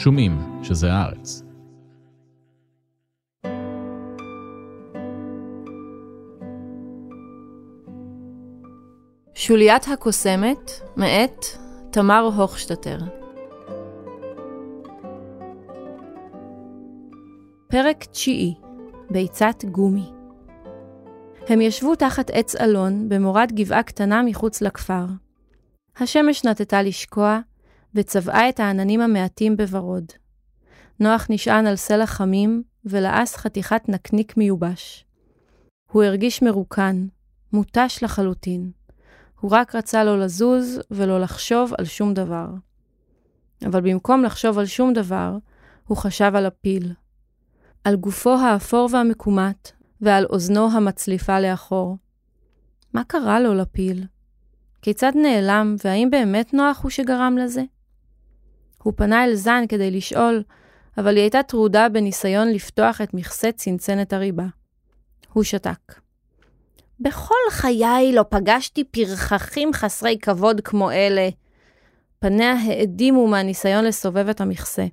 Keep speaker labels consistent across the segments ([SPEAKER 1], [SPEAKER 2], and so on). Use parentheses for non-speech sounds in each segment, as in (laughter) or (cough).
[SPEAKER 1] שומעים שזה הארץ.
[SPEAKER 2] שוליית הקוסמת, מאת תמר הוכשטטר. פרק תשיעי, ביצת גומי. הם ישבו תחת עץ אלון במורד גבעה קטנה מחוץ לכפר. השמש נטטה לשקוע, וצבעה את העננים המעטים בוורוד. נוח נשען על סלע חמים, ולעס חתיכת נקניק מיובש. הוא הרגיש מרוקן, מותש לחלוטין. הוא רק רצה לא לזוז ולא לחשוב על שום דבר. אבל במקום לחשוב על שום דבר, הוא חשב על הפיל. על גופו האפור והמקומט, ועל אוזנו המצליפה לאחור. מה קרה לו לפיל? כיצד נעלם, והאם באמת נוח הוא שגרם לזה? הוא פנה אל זן כדי לשאול, אבל היא הייתה טרודה בניסיון לפתוח את מכסה צנצנת הריבה. הוא שתק. בכל חיי לא פגשתי פרחחים חסרי כבוד כמו אלה. פניה האדימו מהניסיון לסובב את המכסה.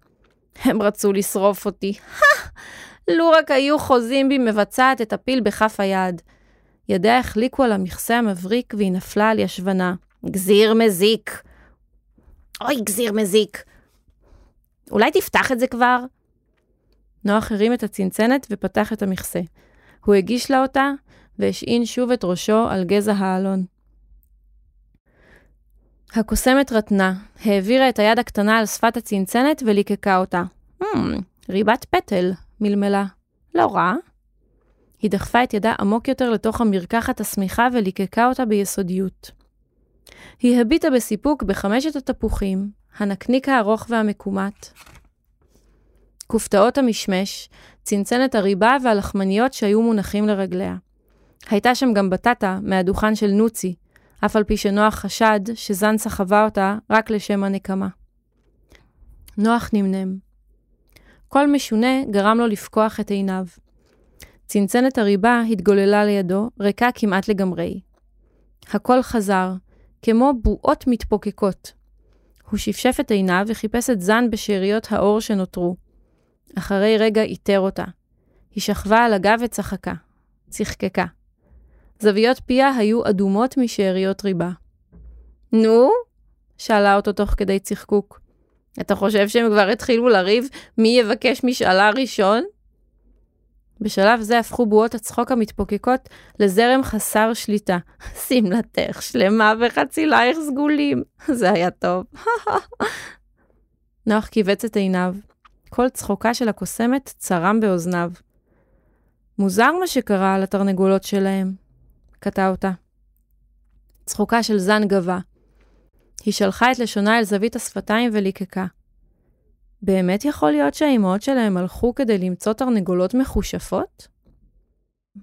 [SPEAKER 2] הם רצו לשרוף אותי. לו רק היו חוזים בי מבצעת את הפיל בכף היד. ידיה החליקו על המכסה המבריק והיא נפלה על ישבנה. גזיר מזיק. אוי, גזיר מזיק. אולי תפתח את זה כבר? נוח הרים את הצנצנת ופתח את המכסה. הוא הגיש לה אותה, והשעין שוב את ראשו על גזע האלון. הקוסמת רטנה, העבירה את היד הקטנה על שפת הצנצנת וליקקה אותה. Hmm, ריבת פטל, מלמלה. לא רע. היא דחפה את ידה עמוק יותר לתוך המרקחת השמיכה וליקקה אותה ביסודיות. היא הביטה בסיפוק בחמשת התפוחים, הנקניק הארוך והמקומט, כופתאות המשמש, צנצנת הריבה והלחמניות שהיו מונחים לרגליה. הייתה שם גם בטטה מהדוכן של נוצי, אף על פי שנוח חשד שזן סחבה אותה רק לשם הנקמה. נוח נמנם. קול משונה גרם לו לפקוח את עיניו. צנצנת הריבה התגוללה לידו, ריקה כמעט לגמרי. הקול חזר, כמו בועות מתפוקקות. הוא שפשף את עיניו וחיפש את זן בשאריות האור שנותרו. אחרי רגע איתר אותה. היא שכבה על הגב וצחקה. צחקקה. זוויות פיה היו אדומות משאריות ריבה. נו? שאלה אותו תוך כדי צחקוק. אתה חושב שהם כבר התחילו לריב מי יבקש משאלה ראשון? בשלב זה הפכו בועות הצחוק המתפוקקות לזרם חסר שליטה. (laughs) שמלתך שלמה וחצילייך סגולים. (laughs) זה היה טוב. (laughs) נוח כיווץ את עיניו. כל צחוקה של הקוסמת צרם באוזניו. מוזר מה שקרה לתרנגולות שלהם, קטע אותה. צחוקה של זן גבה. היא שלחה את לשונה אל זווית השפתיים וליקקה. באמת יכול להיות שהאימהות שלהם הלכו כדי למצוא תרנגולות מחושפות?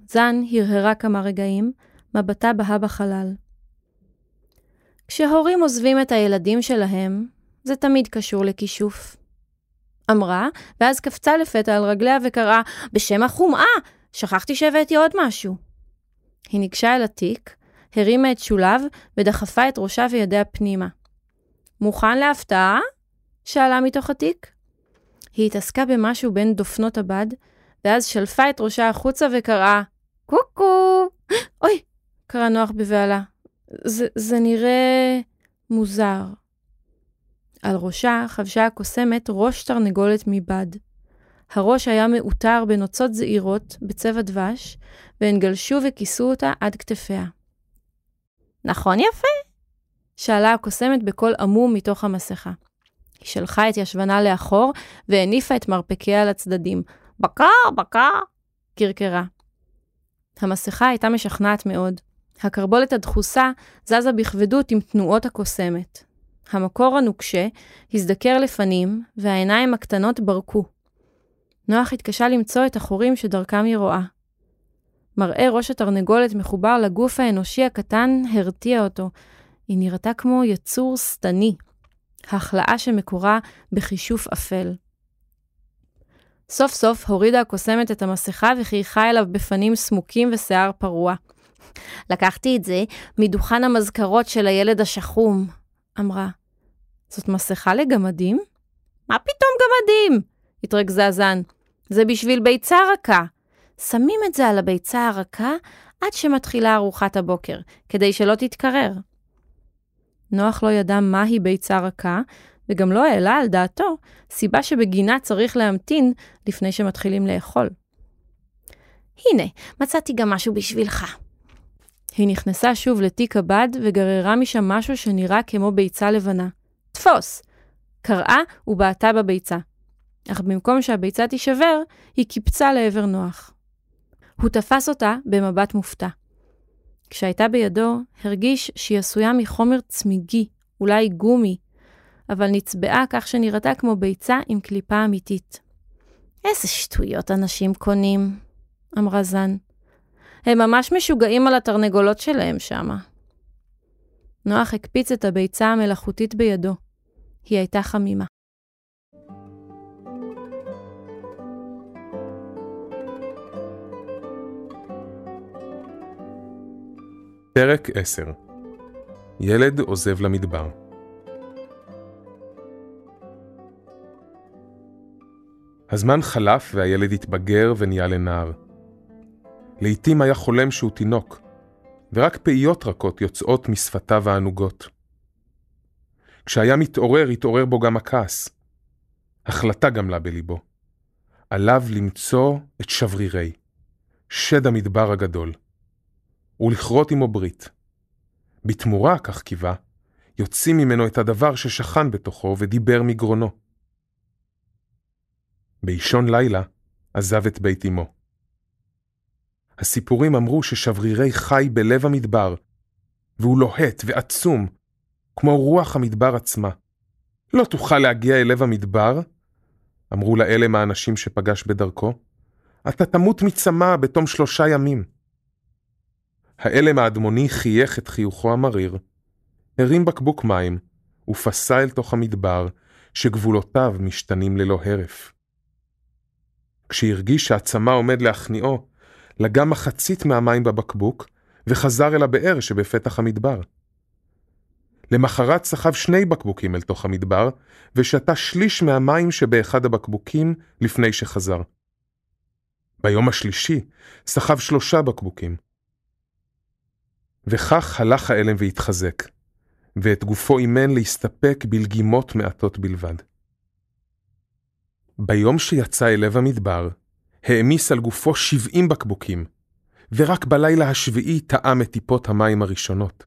[SPEAKER 2] זן הרהרה כמה רגעים, מבטה בהה בחלל. כשהורים עוזבים את הילדים שלהם, זה תמיד קשור לכישוף. אמרה, ואז קפצה לפתע על רגליה וקראה, בשם החומאה! שכחתי שהבאתי עוד משהו. היא ניגשה אל התיק, הרימה את שוליו ודחפה את ראשה וידיה פנימה. מוכן להפתעה? שאלה מתוך התיק. היא התעסקה במשהו בין דופנות הבד, ואז שלפה את ראשה החוצה וקראה, קוקו! אוי! קרא נוח בבהלה. זה, זה נראה מוזר. על ראשה חבשה הקוסמת ראש תרנגולת מבד. הראש היה מעוטר בנוצות זעירות בצבע דבש, והן גלשו וכיסו אותה עד כתפיה. נכון יפה? שאלה הקוסמת בקול עמום מתוך המסכה. היא שלחה את ישבנה לאחור והניפה את מרפקיה לצדדים. בקר, בקר! קרקרה. המסכה הייתה משכנעת מאוד. הקרבולת הדחוסה זזה בכבדות עם תנועות הקוסמת. המקור הנוקשה הזדקר לפנים, והעיניים הקטנות ברקו. נוח התקשה למצוא את החורים שדרכם היא רואה. מראה ראש התרנגולת מחובר לגוף האנושי הקטן הרתיע אותו. היא נראתה כמו יצור שטני, החלאה שמקורה בחישוף אפל. סוף סוף הורידה הקוסמת את המסכה וחייכה אליו בפנים סמוקים ושיער פרוע. לקחתי את זה מדוכן המזכרות של הילד השחום, אמרה. זאת מסכה לגמדים? מה פתאום גמדים? התרכזה זן. זה בשביל ביצה רכה. שמים את זה על הביצה הרכה עד שמתחילה ארוחת הבוקר, כדי שלא תתקרר. נוח לא ידע מהי ביצה רכה, וגם לא העלה על דעתו סיבה שבגינה צריך להמתין לפני שמתחילים לאכול. הנה, מצאתי גם משהו בשבילך. היא נכנסה שוב לתיק הבד וגררה משם משהו שנראה כמו ביצה לבנה. תפוס! קראה ובעטה בביצה. אך במקום שהביצה תישבר, היא קיפצה לעבר נוח. הוא תפס אותה במבט מופתע. כשהייתה בידו, הרגיש שהיא עשויה מחומר צמיגי, אולי גומי, אבל נצבעה כך שנראתה כמו ביצה עם קליפה אמיתית. איזה שטויות אנשים קונים, אמרה זן. הם ממש משוגעים על התרנגולות שלהם שמה. נוח הקפיץ את הביצה המלאכותית בידו. היא הייתה חמימה.
[SPEAKER 3] פרק 10 ילד עוזב למדבר הזמן חלף והילד התבגר ונהיה לנער. לעתים היה חולם שהוא תינוק, ורק פעיות רכות יוצאות משפתיו הענוגות. כשהיה מתעורר, התעורר בו גם הכעס. החלטה גמלה בליבו. עליו למצוא את שברירי, שד המדבר הגדול, ולכרות עמו ברית. בתמורה, כך קיווה, יוצאים ממנו את הדבר ששכן בתוכו ודיבר מגרונו. באישון לילה עזב את בית אמו. הסיפורים אמרו ששברירי חי בלב המדבר, והוא לוהט ועצום, כמו רוח המדבר עצמה. לא תוכל להגיע אל לב המדבר, אמרו לאלם האנשים שפגש בדרכו, אתה תמות מצמא בתום שלושה ימים. האלם האדמוני חייך את חיוכו המריר, הרים בקבוק מים, ופסע אל תוך המדבר, שגבולותיו משתנים ללא הרף. כשהרגיש שהצמא עומד להכניעו, לגע מחצית מהמים בבקבוק, וחזר אל הבאר שבפתח המדבר. למחרת סחב שני בקבוקים אל תוך המדבר, ושתה שליש מהמים שבאחד הבקבוקים לפני שחזר. ביום השלישי סחב שלושה בקבוקים. וכך הלך האלם והתחזק, ואת גופו אימן להסתפק בלגימות מעטות בלבד. ביום שיצא אל לב המדבר, העמיס על גופו שבעים בקבוקים, ורק בלילה השביעי טעם את טיפות המים הראשונות.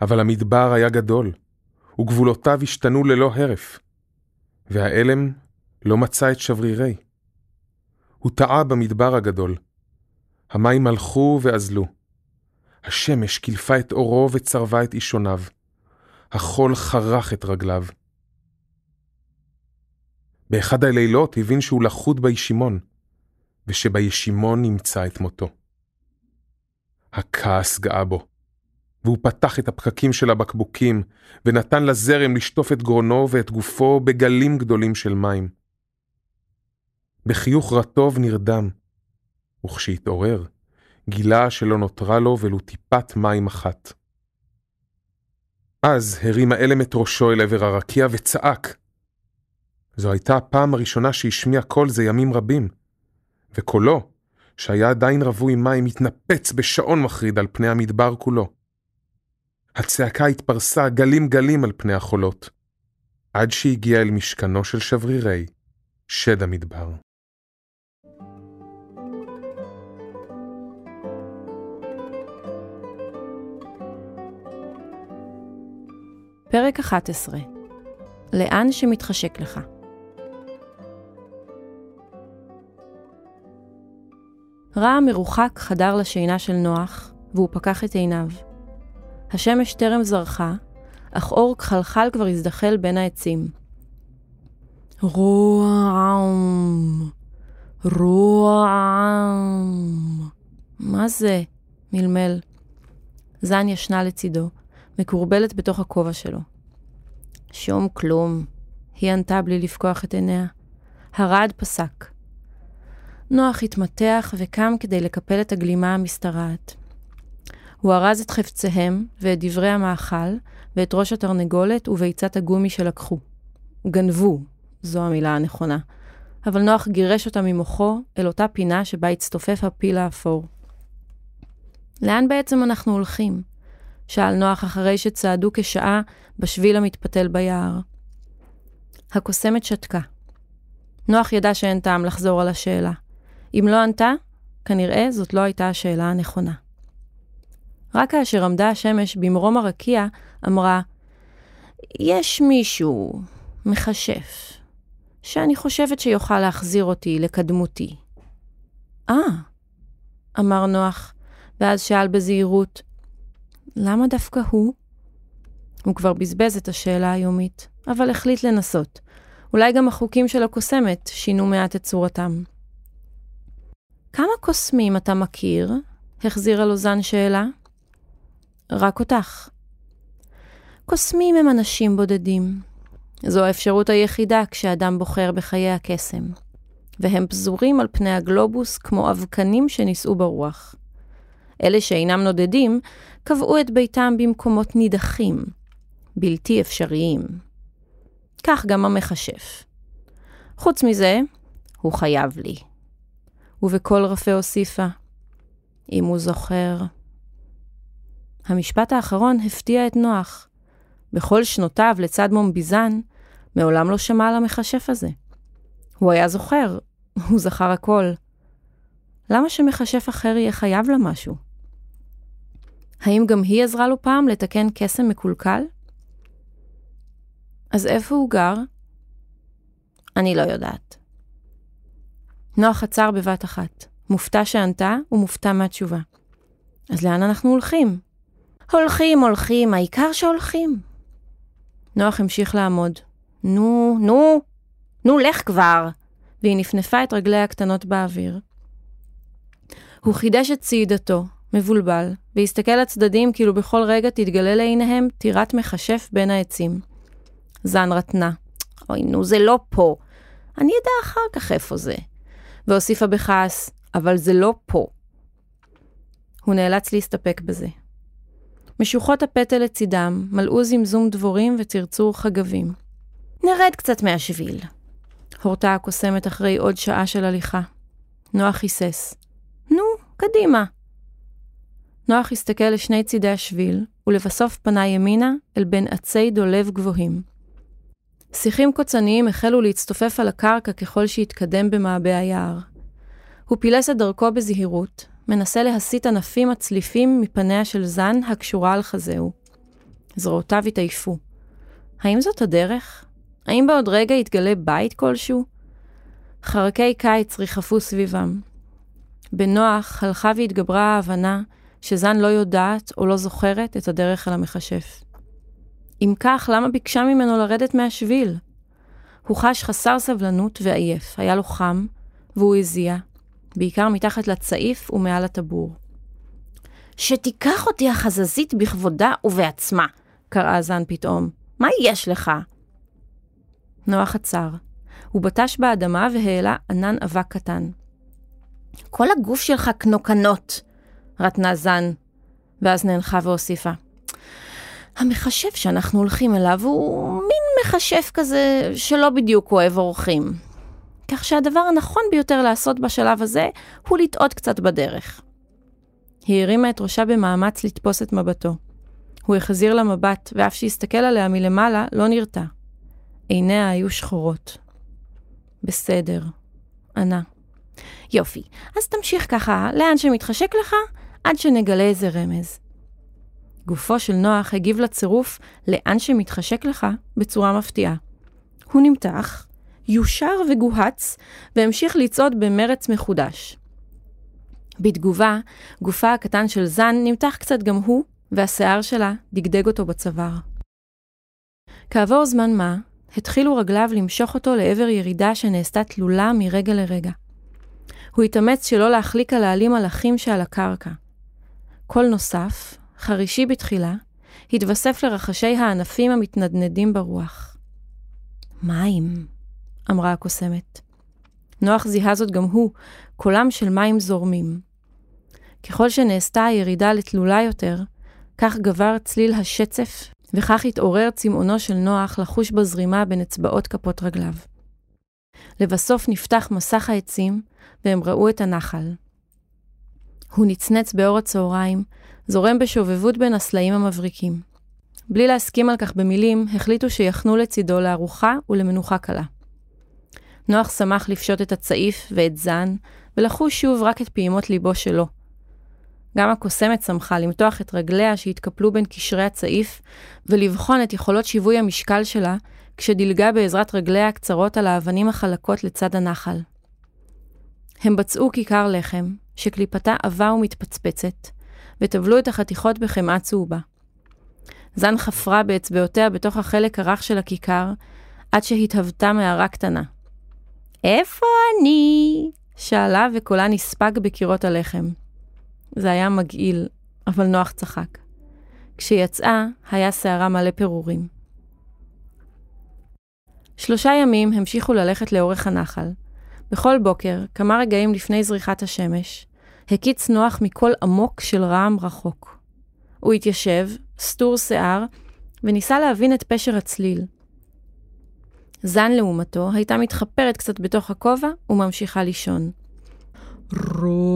[SPEAKER 3] אבל המדבר היה גדול, וגבולותיו השתנו ללא הרף, והאלם לא מצא את שברירי. הוא טעה במדבר הגדול. המים הלכו ואזלו. השמש קילפה את אורו וצרבה את אישוניו. החול חרך את רגליו. באחד הלילות הבין שהוא לחוד בישימון, ושבישימון נמצא את מותו. הכעס גאה בו, והוא פתח את הפקקים של הבקבוקים, ונתן לזרם לשטוף את גרונו ואת גופו בגלים גדולים של מים. בחיוך רטוב נרדם, וכשהתעורר, גילה שלא נותרה לו ולו טיפת מים אחת. אז הרים האלם את ראשו אל עבר הרקיע וצעק. זו הייתה הפעם הראשונה שהשמיע קול זה ימים רבים, וקולו, שהיה עדיין רווי מים, התנפץ בשעון מחריד על פני המדבר כולו. הצעקה התפרסה גלים גלים על פני החולות, עד שהגיע אל משכנו של שברירי, שד המדבר.
[SPEAKER 2] פרק 11 לאן שמתחשק לך רעם מרוחק חדר לשינה של נוח, והוא פקח את עיניו. השמש טרם זרחה, אך אור כחלחל כבר הזדחל בין העצים. רועם, רועם. מה זה? מלמל. זן ישנה לצידו, מקורבלת בתוך הכובע שלו. שום כלום, היא ענתה בלי לפקוח את עיניה. הרעד פסק. נוח התמתח וקם כדי לקפל את הגלימה המשתרעת. הוא ארז את חפציהם ואת דברי המאכל ואת ראש התרנגולת וביצת הגומי שלקחו. גנבו, זו המילה הנכונה. אבל נוח גירש אותה ממוחו אל אותה פינה שבה הצטופף הפיל האפור. לאן בעצם אנחנו הולכים? שאל נוח אחרי שצעדו כשעה בשביל המתפתל ביער. הקוסמת שתקה. נוח ידע שאין טעם לחזור על השאלה. אם לא ענתה, כנראה זאת לא הייתה השאלה הנכונה. רק כאשר עמדה השמש במרום הרקיע, אמרה, יש מישהו, מכשף, שאני חושבת שיוכל להחזיר אותי לקדמותי. אה, אמר נוח, ואז שאל בזהירות, למה דווקא הוא? הוא כבר בזבז את השאלה היומית, אבל החליט לנסות. אולי גם החוקים של הקוסמת שינו מעט את צורתם. כמה קוסמים אתה מכיר? החזירה לו זן שאלה. רק אותך. קוסמים הם אנשים בודדים. זו האפשרות היחידה כשאדם בוחר בחיי הקסם. והם פזורים על פני הגלובוס כמו אבקנים שנישאו ברוח. אלה שאינם נודדים, קבעו את ביתם במקומות נידחים, בלתי אפשריים. כך גם המכשף. חוץ מזה, הוא חייב לי. ובקול רפה הוסיפה, אם הוא זוכר. המשפט האחרון הפתיע את נוח. בכל שנותיו לצד מומביזן, מעולם לא שמע על המכשף הזה. הוא היה זוכר, הוא זכר הכל. למה שמכשף אחר יהיה חייב לה משהו? האם גם היא עזרה לו פעם לתקן קסם מקולקל? אז איפה הוא גר? אני לא יודעת. נוח עצר בבת אחת, מופתע שענתה ומופתע מהתשובה. אז לאן אנחנו הולכים? הולכים, הולכים, העיקר שהולכים. נוח המשיך לעמוד. נו, נו, נו, לך כבר! והיא נפנפה את רגליה הקטנות באוויר. הוא חידש את צעידתו, מבולבל, והסתכל לצדדים כאילו בכל רגע תתגלה לעיניהם טירת מכשף בין העצים. זן רטנה. אוי, נו, זה לא פה. אני אדע אחר כך איפה זה. והוסיפה בכעס, אבל זה לא פה. הוא נאלץ להסתפק בזה. משוחות הפטל לצידם מלאו זמזום דבורים וצרצור חגבים. נרד קצת מהשביל. הורתה הקוסמת אחרי עוד שעה של הליכה. נוח היסס. נו, קדימה. נוח הסתכל לשני צידי השביל, ולבסוף פנה ימינה אל בין עצי דולב גבוהים. שיחים קוצניים החלו להצטופף על הקרקע ככל שהתקדם במעבה היער. הוא פילס את דרכו בזהירות, מנסה להסיט ענפים הצליפים מפניה של זן הקשורה על חזהו. זרועותיו התעייפו. האם זאת הדרך? האם בעוד רגע יתגלה בית כלשהו? חרקי קיץ ריחפו סביבם. בנוח הלכה והתגברה ההבנה שזן לא יודעת או לא זוכרת את הדרך אל המכשף. אם כך, למה ביקשה ממנו לרדת מהשביל? הוא חש חסר סבלנות ועייף, היה לו חם, והוא הזיע, בעיקר מתחת לצעיף ומעל הטבור. שתיקח אותי החזזית בכבודה ובעצמה, קראה זן פתאום. מה יש לך? נוח עצר. הוא בטש באדמה והעלה ענן אבק קטן. כל הגוף שלך קנוקנות, רטנה זן, ואז נאנחה והוסיפה. המכשף שאנחנו הולכים אליו הוא מין מכשף כזה שלא בדיוק אוהב אורחים. כך שהדבר הנכון ביותר לעשות בשלב הזה הוא לטעות קצת בדרך. היא הרימה את ראשה במאמץ לתפוס את מבטו. הוא החזיר לה מבט, ואף שהסתכל עליה מלמעלה, לא נרתע. עיניה היו שחורות. בסדר, ענה. יופי, אז תמשיך ככה, לאן שמתחשק לך, עד שנגלה איזה רמז. גופו של נוח הגיב לצירוף לאן שמתחשק לך בצורה מפתיעה. הוא נמתח, יושר וגוהץ, והמשיך לצעוד במרץ מחודש. בתגובה, גופה הקטן של זן נמתח קצת גם הוא, והשיער שלה דגדג אותו בצוואר. כעבור זמן מה, התחילו רגליו למשוך אותו לעבר ירידה שנעשתה תלולה מרגע לרגע. הוא התאמץ שלא להחליק על העלים מלאכים שעל הקרקע. קול נוסף, חרישי בתחילה, התווסף לרחשי הענפים המתנדנדים ברוח. מים, אמרה הקוסמת. נוח זיהה זאת גם הוא, קולם של מים זורמים. ככל שנעשתה הירידה לתלולה יותר, כך גבר צליל השצף, וכך התעורר צמאונו של נוח לחוש בזרימה בין אצבעות כפות רגליו. לבסוף נפתח מסך העצים, והם ראו את הנחל. הוא נצנץ באור הצהריים, זורם בשובבות בין הסלעים המבריקים. בלי להסכים על כך במילים, החליטו שיחנו לצידו לארוחה ולמנוחה קלה. נוח שמח לפשוט את הצעיף ואת זן, ולחוש שוב רק את פעימות ליבו שלו. גם הקוסמת שמחה למתוח את רגליה שהתקפלו בין קשרי הצעיף, ולבחון את יכולות שיווי המשקל שלה, כשדילגה בעזרת רגליה הקצרות על האבנים החלקות לצד הנחל. הם בצעו כיכר לחם, שקליפתה עבה ומתפצפצת, וטבלו את החתיכות בחמאה צהובה. זן חפרה באצבעותיה בתוך החלק הרך של הכיכר, עד שהתהוותה מערה קטנה. איפה אני? שאלה וקולה נספג בקירות הלחם. זה היה מגעיל, אבל נוח צחק. כשיצאה, היה שערה מלא פירורים. שלושה ימים המשיכו ללכת לאורך הנחל. בכל בוקר, כמה רגעים לפני זריחת השמש, הקיץ נוח מקול עמוק של רעם רחוק. הוא התיישב, סטור שיער, וניסה להבין את פשר הצליל. זן לעומתו הייתה מתחפרת קצת בתוך הכובע וממשיכה לישון. רום,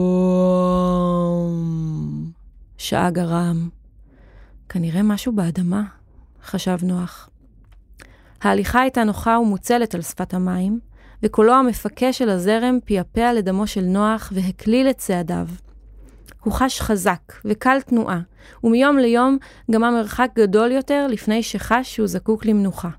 [SPEAKER 2] שאג הרעם. כנראה משהו באדמה, חשב נוח. ההליכה הייתה נוחה ומוצלת על שפת המים, וקולו המפקה של הזרם פעפע לדמו של נוח והקליל את צעדיו. הוא חש חזק וקל תנועה, ומיום ליום גם המרחק גדול יותר לפני שחש שהוא זקוק למנוחה.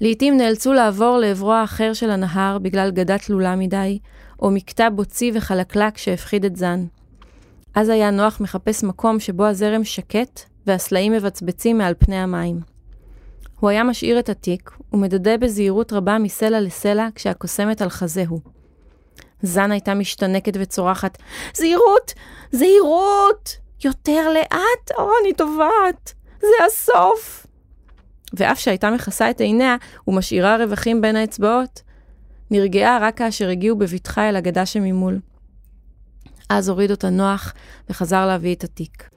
[SPEAKER 2] לעתים נאלצו לעבור לעברו האחר של הנהר בגלל גדה תלולה מדי, או מקטע בוצי וחלקלק שהפחיד את זן. אז היה נוח מחפש מקום שבו הזרם שקט והסלעים מבצבצים מעל פני המים. הוא היה משאיר את התיק ומדדה בזהירות רבה מסלע לסלע כשהקוסמת על חזהו. זן הייתה משתנקת וצורחת, זהירות! זהירות! יותר לאט? או, אני טובעת! זה הסוף! ואף שהייתה מכסה את עיניה ומשאירה רווחים בין האצבעות, נרגעה רק כאשר הגיעו בבטחה אל הגדה שממול. אז הוריד אותה נוח וחזר להביא את התיק.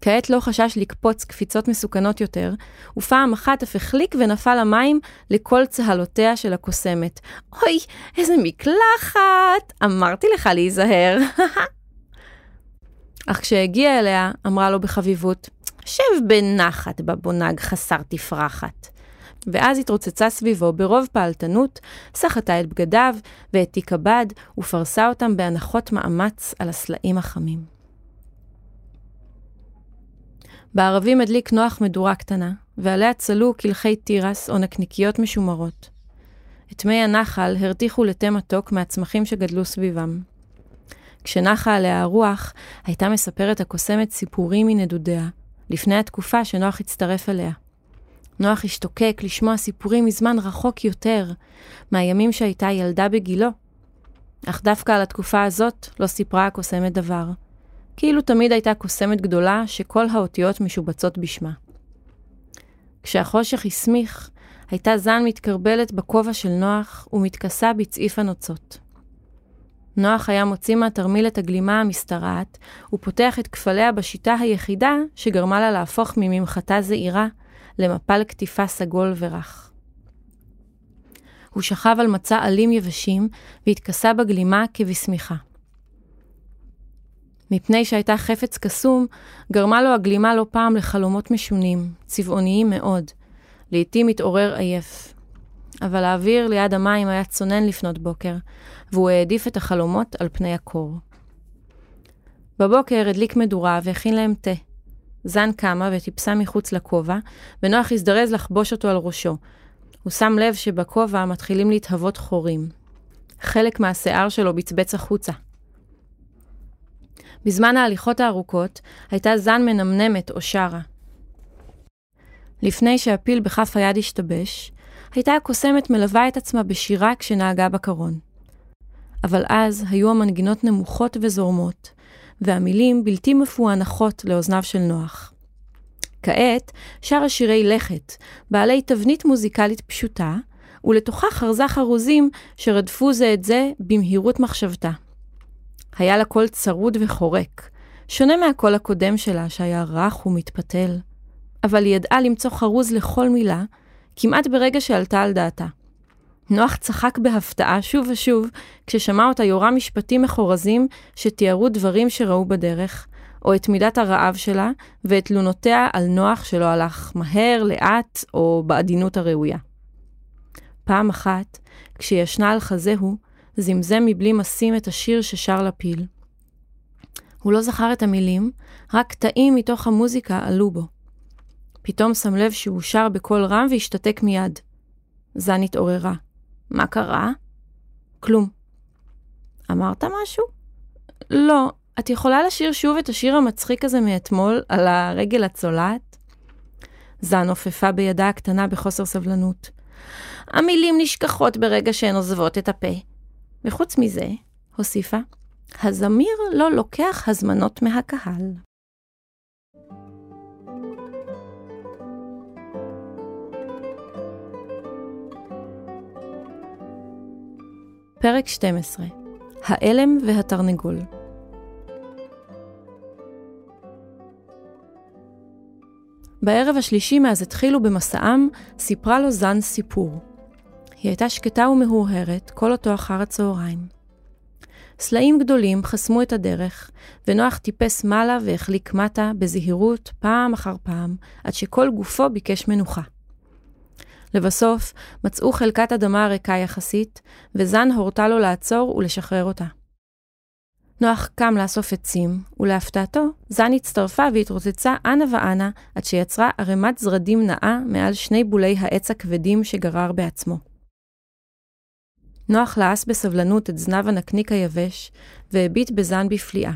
[SPEAKER 2] כעת לא חשש לקפוץ קפיצות מסוכנות יותר, ופעם אחת אף החליק ונפל למים לכל צהלותיה של הקוסמת. אוי, איזה מקלחת! אמרתי לך להיזהר. (laughs) אך כשהגיע אליה, אמרה לו בחביבות, שב בנחת בבונג חסר תפרחת. ואז התרוצצה סביבו ברוב פעלתנות, סחטה את בגדיו ואת תיק הבד, ופרסה אותם בהנחות מאמץ על הסלעים החמים. בערבים הדליק נוח מדורה קטנה, ועליה צלו קלחי תירס או נקניקיות משומרות. את מי הנחל הרתיחו לתה מתוק מהצמחים שגדלו סביבם. כשנחה עליה הרוח, הייתה מספרת הקוסמת סיפורים מנדודיה, לפני התקופה שנוח הצטרף אליה. נוח השתוקק לשמוע סיפורים מזמן רחוק יותר, מהימים שהייתה ילדה בגילו. אך דווקא על התקופה הזאת לא סיפרה הקוסמת דבר. כאילו תמיד הייתה קוסמת גדולה שכל האותיות משובצות בשמה. כשהחושך הסמיך, הייתה זן מתקרבלת בכובע של נוח ומתכסה בצעיף הנוצות. נוח היה מוציא מהתרמיל את הגלימה המשתרעת, ופותח את כפליה בשיטה היחידה שגרמה לה להפוך מממחטה זעירה למפל קטיפה סגול ורך. הוא שכב על מצע עלים יבשים והתכסה בגלימה כבשמיכה. מפני שהייתה חפץ קסום, גרמה לו הגלימה לא פעם לחלומות משונים, צבעוניים מאוד. לעתים התעורר עייף. אבל האוויר ליד המים היה צונן לפנות בוקר, והוא העדיף את החלומות על פני הקור. בבוקר הדליק מדורה והכין להם תה. זן קמה וטיפסה מחוץ לכובע, ונוח הזדרז לחבוש אותו על ראשו. הוא שם לב שבכובע מתחילים להתהוות חורים. חלק מהשיער שלו בצבץ החוצה. בזמן ההליכות הארוכות, הייתה זן מנמנמת או שרה. לפני שהפיל בכף היד השתבש, הייתה הקוסמת מלווה את עצמה בשירה כשנהגה בקרון. אבל אז היו המנגינות נמוכות וזורמות, והמילים בלתי מפוענחות לאוזניו של נוח. כעת שרה שירי לכת, בעלי תבנית מוזיקלית פשוטה, ולתוכה חרזה חרוזים שרדפו זה את זה במהירות מחשבתה. היה לה קול צרוד וחורק, שונה מהקול הקודם שלה שהיה רך ומתפתל, אבל היא ידעה למצוא חרוז לכל מילה, כמעט ברגע שעלתה על דעתה. נוח צחק בהפתעה שוב ושוב כששמע אותה יורה משפטים מחורזים שתיארו דברים שראו בדרך, או את מידת הרעב שלה, ואת תלונותיה על נוח שלא הלך מהר, לאט, או בעדינות הראויה. פעם אחת, כשישנה על חזהו, זמזם מבלי משים את השיר ששר לפיל. הוא לא זכר את המילים, רק קטעים מתוך המוזיקה עלו בו. פתאום שם לב שהוא שר בקול רם והשתתק מיד. זן התעוררה. מה קרה? כלום. אמרת משהו? לא. את יכולה לשיר שוב את השיר המצחיק הזה מאתמול, על הרגל הצולעת? זן עופפה בידה הקטנה בחוסר סבלנות. המילים נשכחות ברגע שהן עוזבות את הפה. וחוץ מזה, הוסיפה, הזמיר לא לוקח הזמנות מהקהל. פרק 12 האלם והתרנגול בערב השלישי מאז התחילו במסעם, סיפרה לו זן סיפור. היא הייתה שקטה ומהורהרת כל אותו אחר הצהריים. סלעים גדולים חסמו את הדרך, ונוח טיפס מעלה והחליק מטה בזהירות פעם אחר פעם, עד שכל גופו ביקש מנוחה. לבסוף, מצאו חלקת אדמה ריקה יחסית, וזן הורתה לו לעצור ולשחרר אותה. נוח קם לאסוף עצים, ולהפתעתו, זן הצטרפה והתרוצצה אנה ואנה, עד שיצרה ערימת זרדים נאה מעל שני בולי העץ הכבדים שגרר בעצמו. נוח לעס בסבלנות את זנב הנקניק היבש, והביט בזן בפליאה.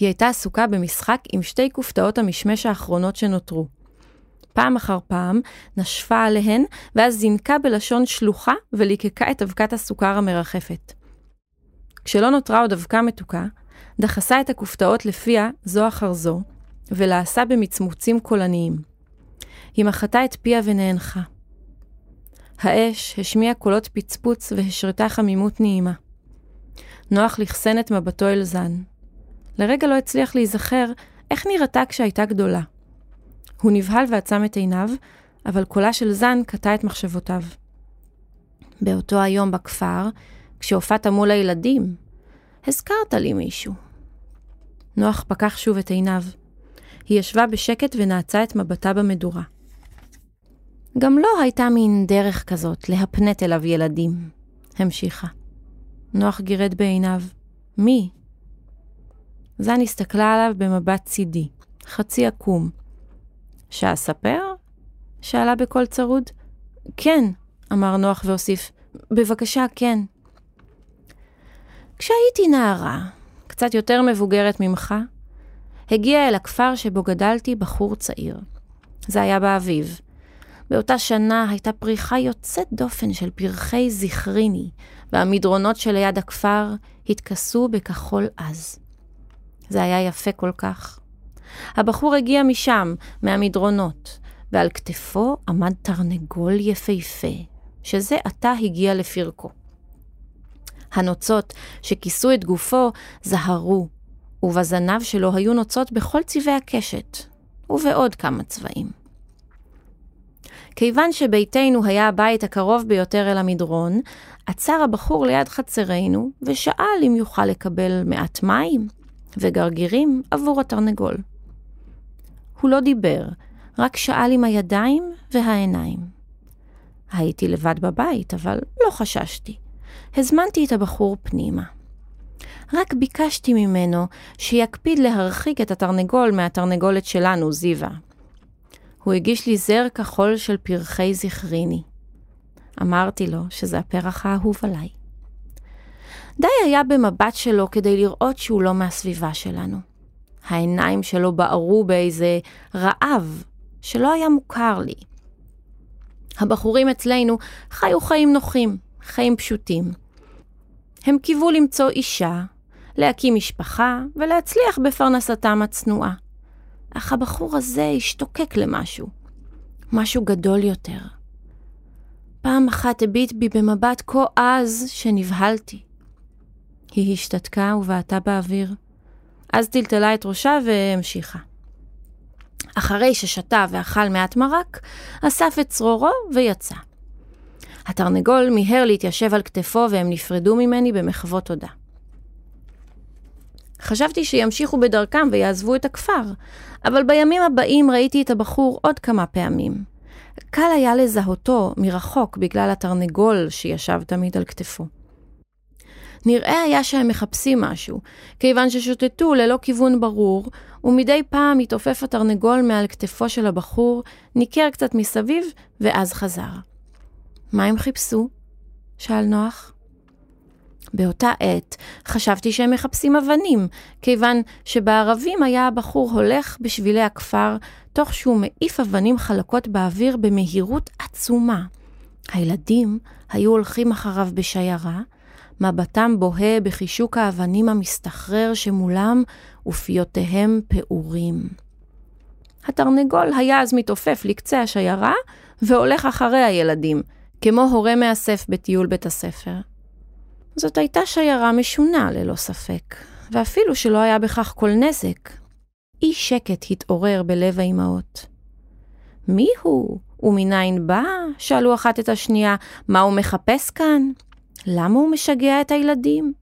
[SPEAKER 2] היא הייתה עסוקה במשחק עם שתי כופתאות המשמש האחרונות שנותרו. פעם אחר פעם נשפה עליהן, ואז זינקה בלשון שלוחה וליקקה את אבקת הסוכר המרחפת. כשלא נותרה עוד אבקה מתוקה, דחסה את הכופתאות לפיה זו אחר זו, ולעשה במצמוצים קולניים. היא מחתה את פיה ונאנחה. האש השמיעה קולות פצפוץ והשרתה חמימות נעימה. נוח לכסן את מבטו אל זן. לרגע לא הצליח להיזכר איך נראתה כשהייתה גדולה. הוא נבהל ועצם את עיניו, אבל קולה של זן קטע את מחשבותיו. באותו היום בכפר, כשהופעת מול הילדים, הזכרת לי מישהו. נוח פקח שוב את עיניו. היא ישבה בשקט ונעצה את מבטה במדורה. גם לא הייתה מין דרך כזאת להפנט אליו ילדים, המשיכה. נוח גירד בעיניו. מי? זן הסתכלה עליו במבט צידי, חצי עקום. שאספר? שאלה בקול צרוד. כן, אמר נוח והוסיף, בבקשה, כן. כשהייתי נערה, קצת יותר מבוגרת ממך, הגיע אל הכפר שבו גדלתי בחור צעיר. זה היה באביב. באותה שנה הייתה פריחה יוצאת דופן של פרחי זכריני, והמדרונות שליד הכפר התכסו בכחול עז. זה היה יפה כל כך. הבחור הגיע משם, מהמדרונות, ועל כתפו עמד תרנגול יפהפה, שזה עתה הגיע לפרקו. הנוצות שכיסו את גופו זהרו, ובזנב שלו היו נוצות בכל צבעי הקשת, ובעוד כמה צבעים. כיוון שביתנו היה הבית הקרוב ביותר אל המדרון, עצר הבחור ליד חצרנו, ושאל אם יוכל לקבל מעט מים וגרגירים עבור התרנגול. הוא לא דיבר, רק שאל עם הידיים והעיניים. הייתי לבד בבית, אבל לא חששתי. הזמנתי את הבחור פנימה. רק ביקשתי ממנו שיקפיד להרחיק את התרנגול מהתרנגולת שלנו, זיווה. הוא הגיש לי זר כחול של פרחי זכריני. אמרתי לו שזה הפרח האהוב עליי. די היה במבט שלו כדי לראות שהוא לא מהסביבה שלנו. העיניים שלו בערו באיזה רעב שלא היה מוכר לי. הבחורים אצלנו חיו חיים נוחים, חיים פשוטים. הם קיוו למצוא אישה, להקים משפחה ולהצליח בפרנסתם הצנועה. אך הבחור הזה השתוקק למשהו, משהו גדול יותר. פעם אחת הביט בי במבט כה עז שנבהלתי. היא השתתקה ובעטה באוויר. אז טלטלה את ראשה והמשיכה. אחרי ששתה ואכל מעט מרק, אסף את צרורו ויצא. התרנגול מיהר להתיישב על כתפו והם נפרדו ממני במחוות תודה. חשבתי שימשיכו בדרכם ויעזבו את הכפר, אבל בימים הבאים ראיתי את הבחור עוד כמה פעמים. קל היה לזהותו מרחוק בגלל התרנגול שישב תמיד על כתפו. נראה היה שהם מחפשים משהו, כיוון ששוטטו ללא כיוון ברור, ומדי פעם התעופף התרנגול מעל כתפו של הבחור, ניכר קצת מסביב, ואז חזר. מה הם חיפשו? שאל נוח. באותה עת חשבתי שהם מחפשים אבנים, כיוון שבערבים היה הבחור הולך בשבילי הכפר, תוך שהוא מעיף אבנים חלקות באוויר במהירות עצומה. הילדים היו הולכים אחריו בשיירה, מבטם בוהה בחישוק האבנים המסתחרר שמולם, ופיותיהם פעורים. התרנגול היה אז מתעופף לקצה השיירה, והולך אחרי הילדים, כמו הורה מאסף בטיול בית הספר. זאת הייתה שיירה משונה ללא ספק, ואפילו שלא היה בכך כל נזק. אי שקט התעורר בלב האמהות. מי הוא? ומניין בא? שאלו אחת את השנייה. מה הוא מחפש כאן? למה הוא משגע את הילדים?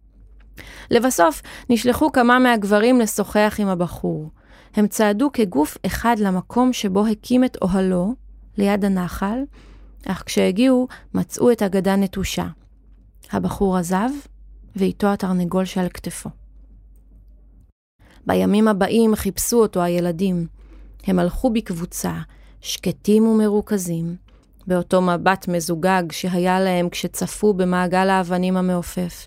[SPEAKER 2] לבסוף, נשלחו כמה מהגברים לשוחח עם הבחור. הם צעדו כגוף אחד למקום שבו הקים את אוהלו, ליד הנחל, אך כשהגיעו, מצאו את הגדה נטושה. הבחור עזב, ואיתו התרנגול שעל כתפו. בימים הבאים חיפשו אותו הילדים. הם הלכו בקבוצה, שקטים ומרוכזים, באותו מבט מזוגג שהיה להם כשצפו במעגל האבנים המעופף.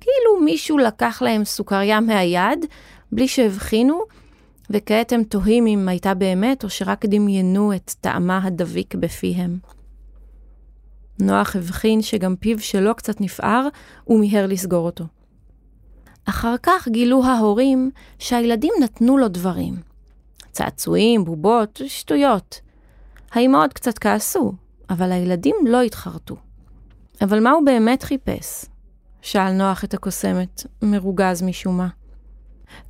[SPEAKER 2] כאילו מישהו לקח להם סוכריה מהיד, בלי שהבחינו, וכעת הם תוהים אם הייתה באמת, או שרק דמיינו את טעמה הדביק בפיהם. נוח הבחין שגם פיו שלו קצת נפער, ומיהר לסגור אותו. אחר כך גילו ההורים שהילדים נתנו לו דברים. צעצועים, בובות, שטויות. האמהות קצת כעסו, אבל הילדים לא התחרטו. אבל מה הוא באמת חיפש? שאל נוח את הקוסמת, מרוגז משום מה.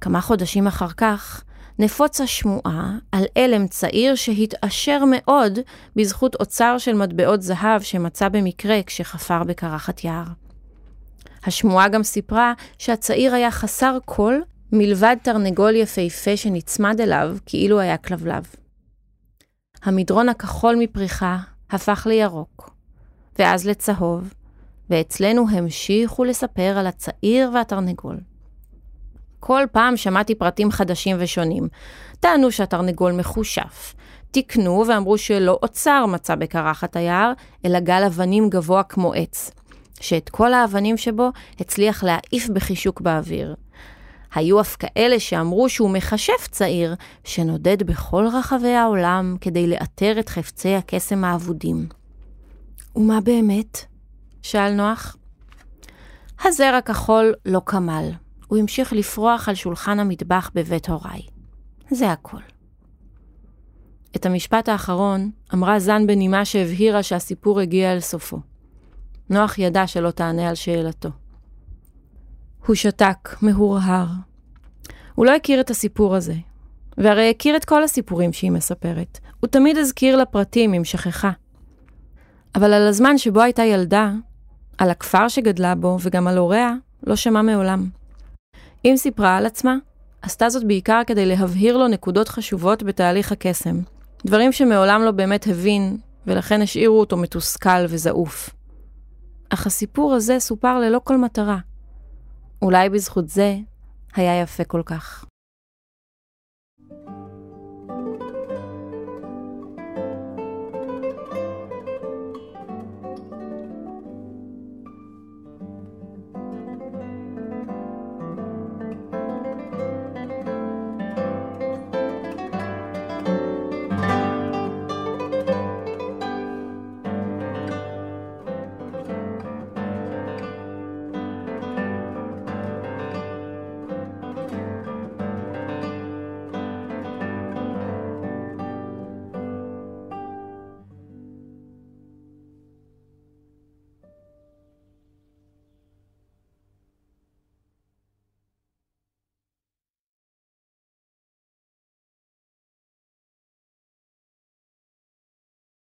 [SPEAKER 2] כמה חודשים אחר כך, נפוצה שמועה על אלם צעיר שהתעשר מאוד בזכות אוצר של מטבעות זהב שמצא במקרה כשחפר בקרחת יער. השמועה גם סיפרה שהצעיר היה חסר כל מלבד תרנגול יפהפה שנצמד אליו כאילו היה כלבלב. המדרון הכחול מפריחה הפך לירוק, ואז לצהוב, ואצלנו המשיכו לספר על הצעיר והתרנגול. כל פעם שמעתי פרטים חדשים ושונים. טענו שהתרנגול מחושף. תיקנו ואמרו שלא אוצר מצא בקרחת היער, אלא גל אבנים גבוה כמו עץ. שאת כל האבנים שבו הצליח להעיף בחישוק באוויר. היו אף כאלה שאמרו שהוא מכשף צעיר, שנודד בכל רחבי העולם כדי לאתר את חפצי הקסם האבודים. ומה באמת? שאל נוח. הזר הכחול לא כמל. הוא המשיך לפרוח על שולחן המטבח בבית הוריי. זה הכל. את המשפט האחרון אמרה זן בנימה שהבהירה שהסיפור הגיע אל סופו. נוח ידע שלא תענה על שאלתו. הוא שתק, מהורהר. הוא לא הכיר את הסיפור הזה, והרי הכיר את כל הסיפורים שהיא מספרת. הוא תמיד הזכיר לה פרטים אם שכחה. אבל על הזמן שבו הייתה ילדה, על הכפר שגדלה בו וגם על הוריה, לא שמע מעולם. אם סיפרה על עצמה, עשתה זאת בעיקר כדי להבהיר לו נקודות חשובות בתהליך הקסם, דברים שמעולם לא באמת הבין, ולכן השאירו אותו מתוסכל וזעוף. אך הסיפור הזה סופר ללא כל מטרה. אולי בזכות זה היה יפה כל כך.